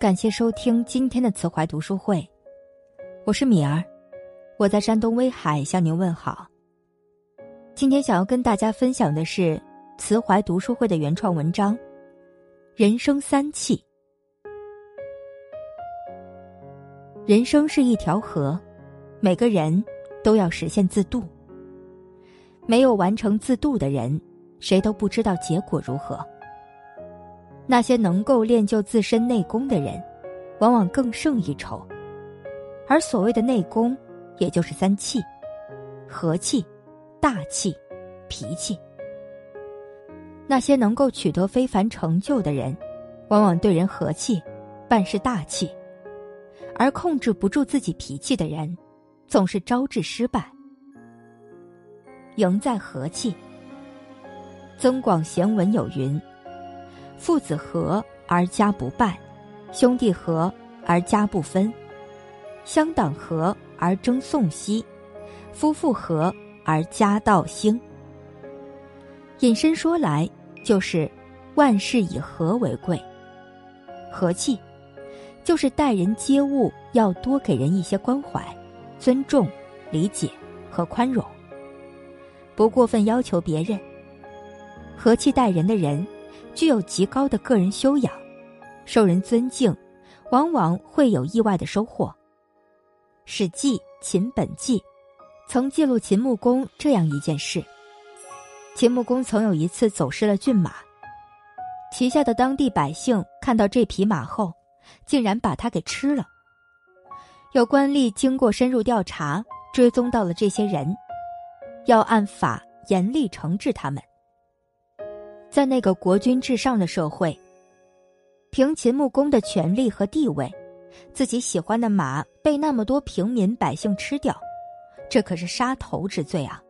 感谢收听今天的慈怀读书会，我是米儿，我在山东威海向您问好。今天想要跟大家分享的是慈怀读书会的原创文章《人生三气》。人生是一条河，每个人都要实现自渡。没有完成自渡的人，谁都不知道结果如何。那些能够练就自身内功的人，往往更胜一筹。而所谓的内功，也就是三气：和气、大气、脾气。那些能够取得非凡成就的人，往往对人和气，办事大气；而控制不住自己脾气的人，总是招致失败。赢在和气。增广贤文有云。父子和而家不败，兄弟和而家不分，乡党和而争讼息，夫妇和而家道兴。引申说来，就是万事以和为贵。和气，就是待人接物要多给人一些关怀、尊重、理解和宽容，不过分要求别人。和气待人的人。具有极高的个人修养，受人尊敬，往往会有意外的收获。《史记·秦本纪》曾记录秦穆公这样一件事：秦穆公曾有一次走失了骏马，旗下的当地百姓看到这匹马后，竟然把它给吃了。有官吏经过深入调查，追踪到了这些人，要按法严厉惩治他们。在那个国君至上的社会，凭秦穆公的权力和地位，自己喜欢的马被那么多平民百姓吃掉，这可是杀头之罪啊！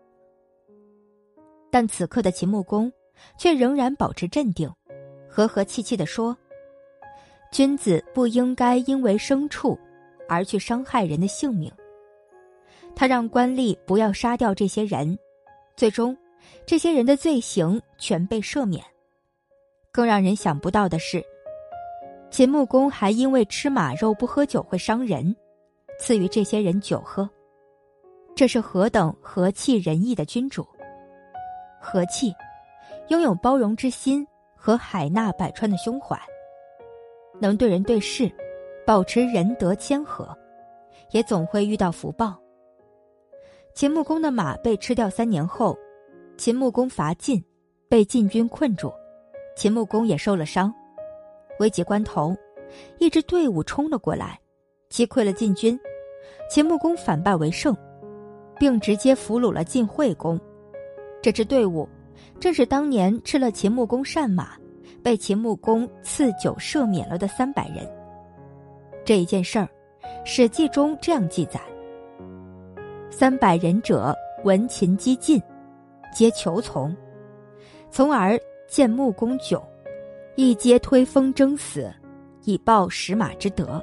但此刻的秦穆公却仍然保持镇定，和和气气的说：“君子不应该因为牲畜而去伤害人的性命。”他让官吏不要杀掉这些人，最终。这些人的罪行全被赦免。更让人想不到的是，秦穆公还因为吃马肉不喝酒会伤人，赐予这些人酒喝。这是何等和气仁义的君主！和气，拥有包容之心和海纳百川的胸怀，能对人对事保持仁德谦和，也总会遇到福报。秦穆公的马被吃掉三年后。秦穆公伐晋，被晋军困住，秦穆公也受了伤。危急关头，一支队伍冲了过来，击溃了晋军，秦穆公反败为胜，并直接俘虏了晋惠公。这支队伍正是当年吃了秦穆公善马，被秦穆公赐酒赦免了的三百人。这一件事儿，《史记》中这样记载：三百人者，闻秦击晋。皆求从，从而见穆公窘，一皆推风争死，以报食马之德。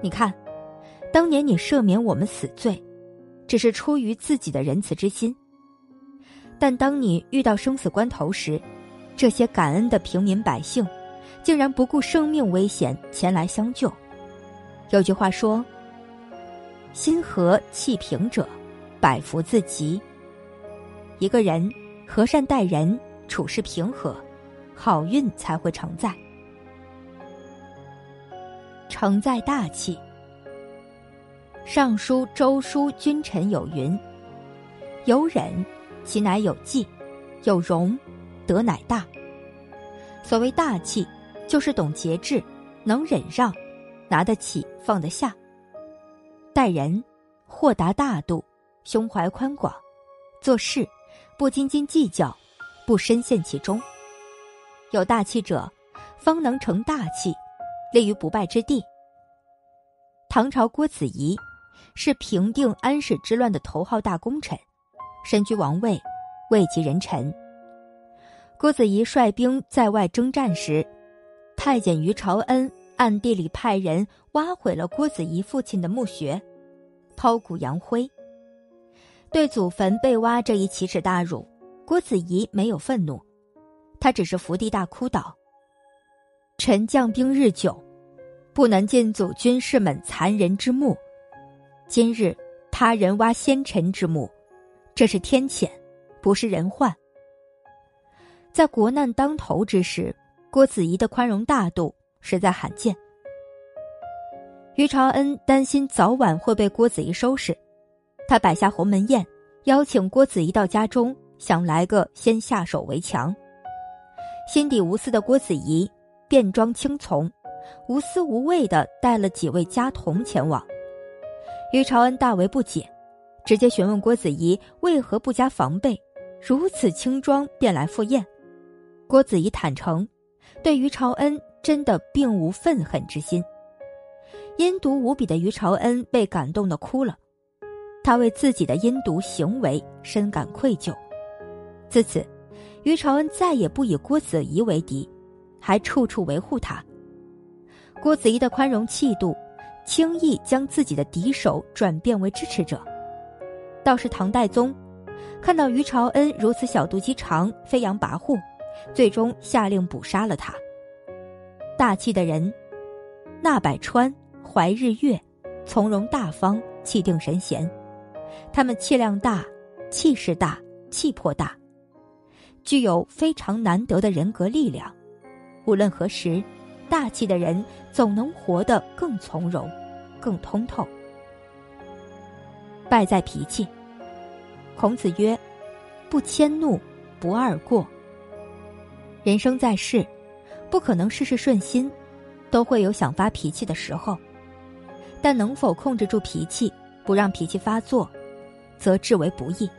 你看，当年你赦免我们死罪，只是出于自己的仁慈之心；但当你遇到生死关头时，这些感恩的平民百姓，竟然不顾生命危险前来相救。有句话说：“心和气平者，百福自集。”一个人和善待人，处事平和，好运才会常在。承载大气。尚书周书君臣有云：“有忍，其乃有纪；有容，德乃大。”所谓大气，就是懂节制，能忍让，拿得起，放得下。待人豁达大度，胸怀宽广，做事。不斤斤计较，不深陷其中。有大气者，方能成大器，立于不败之地。唐朝郭子仪是平定安史之乱的头号大功臣，身居王位，位极人臣。郭子仪率兵在外征战时，太监于朝恩暗地里派人挖毁了郭子仪父亲的墓穴，抛骨扬灰。对祖坟被挖这一奇耻大辱，郭子仪没有愤怒，他只是伏地大哭道：“臣将兵日久，不能尽祖军士们残人之墓。今日他人挖先臣之墓，这是天谴，不是人患。在国难当头之时，郭子仪的宽容大度实在罕见。于朝恩担心早晚会被郭子仪收拾，他摆下鸿门宴，邀请郭子仪到家中，想来个先下手为强。心底无私的郭子仪便装轻从，无私无畏的带了几位家童前往。于朝恩大为不解，直接询问郭子仪为何不加防备，如此轻装便来赴宴。郭子仪坦诚，对于朝恩真的并无愤恨之心。阴毒无比的于朝恩被感动的哭了，他为自己的阴毒行为深感愧疚。自此，于朝恩再也不以郭子仪为敌，还处处维护他。郭子仪的宽容气度，轻易将自己的敌手转变为支持者。倒是唐代宗，看到于朝恩如此小肚鸡肠、飞扬跋扈，最终下令捕杀了他。大气的人，纳百川。怀日月，从容大方，气定神闲。他们气量大，气势大，气魄大，具有非常难得的人格力量。无论何时，大气的人总能活得更从容，更通透。败在脾气。孔子曰：“不迁怒，不贰过。”人生在世，不可能事事顺心，都会有想发脾气的时候。但能否控制住脾气，不让脾气发作，则至为不易。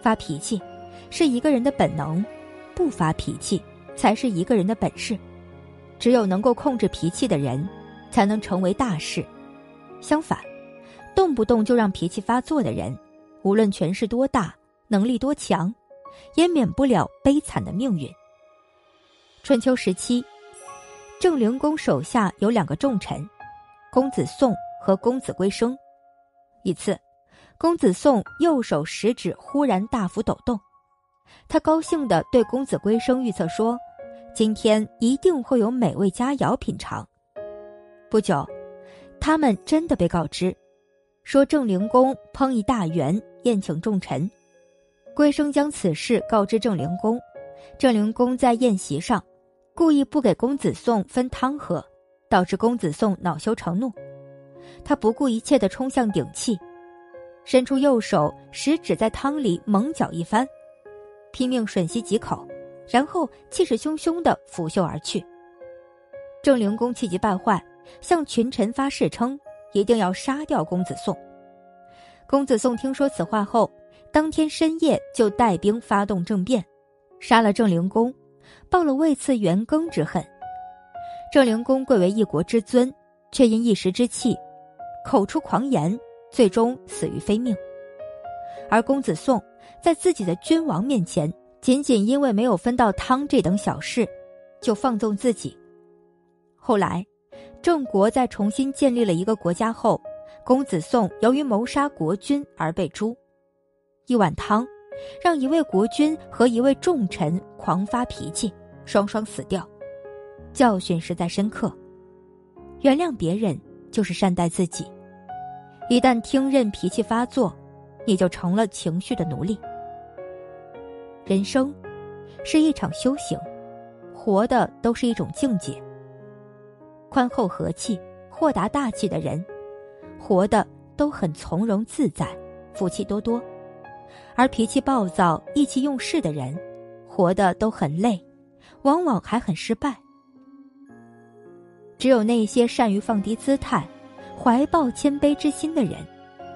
发脾气是一个人的本能，不发脾气才是一个人的本事。只有能够控制脾气的人，才能成为大事。相反，动不动就让脾气发作的人，无论权势多大，能力多强，也免不了悲惨的命运。春秋时期，郑灵公手下有两个重臣。公子宋和公子归生，一次，公子宋右手食指忽然大幅抖动，他高兴地对公子归生预测说：“今天一定会有美味佳肴品尝。”不久，他们真的被告知，说郑灵公烹一大圆宴请众臣，归生将此事告知郑灵公，郑灵公在宴席上故意不给公子宋分汤喝。导致公子宋恼羞成怒，他不顾一切的冲向鼎器，伸出右手，食指在汤里猛搅一番，拼命吮吸几口，然后气势汹汹的拂袖而去。郑灵公气急败坏，向群臣发誓称一定要杀掉公子宋。公子宋听说此话后，当天深夜就带兵发动政变，杀了郑灵公，报了为赐元庚之恨。郑灵公贵为一国之尊，却因一时之气，口出狂言，最终死于非命。而公子宋在自己的君王面前，仅仅因为没有分到汤这等小事，就放纵自己。后来，郑国在重新建立了一个国家后，公子宋由于谋杀国君而被诛。一碗汤，让一位国君和一位重臣狂发脾气，双双死掉。教训实在深刻，原谅别人就是善待自己。一旦听任脾气发作，你就成了情绪的奴隶。人生是一场修行，活的都是一种境界。宽厚和气、豁达大气的人，活的都很从容自在、福气多多；而脾气暴躁、意气用事的人，活的都很累，往往还很失败。只有那些善于放低姿态、怀抱谦卑之心的人，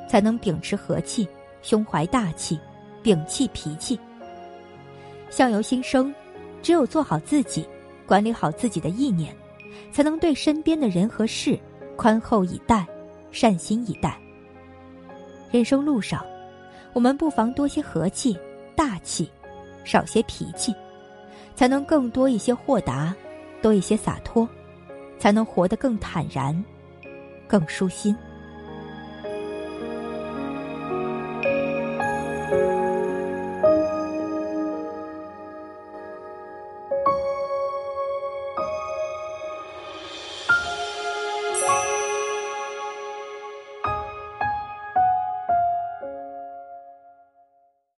才能秉持和气、胸怀大气、摒弃脾气。相由心生，只有做好自己，管理好自己的意念，才能对身边的人和事宽厚以待、善心以待。人生路上，我们不妨多些和气、大气，少些脾气，才能更多一些豁达，多一些洒脱。才能活得更坦然，更舒心。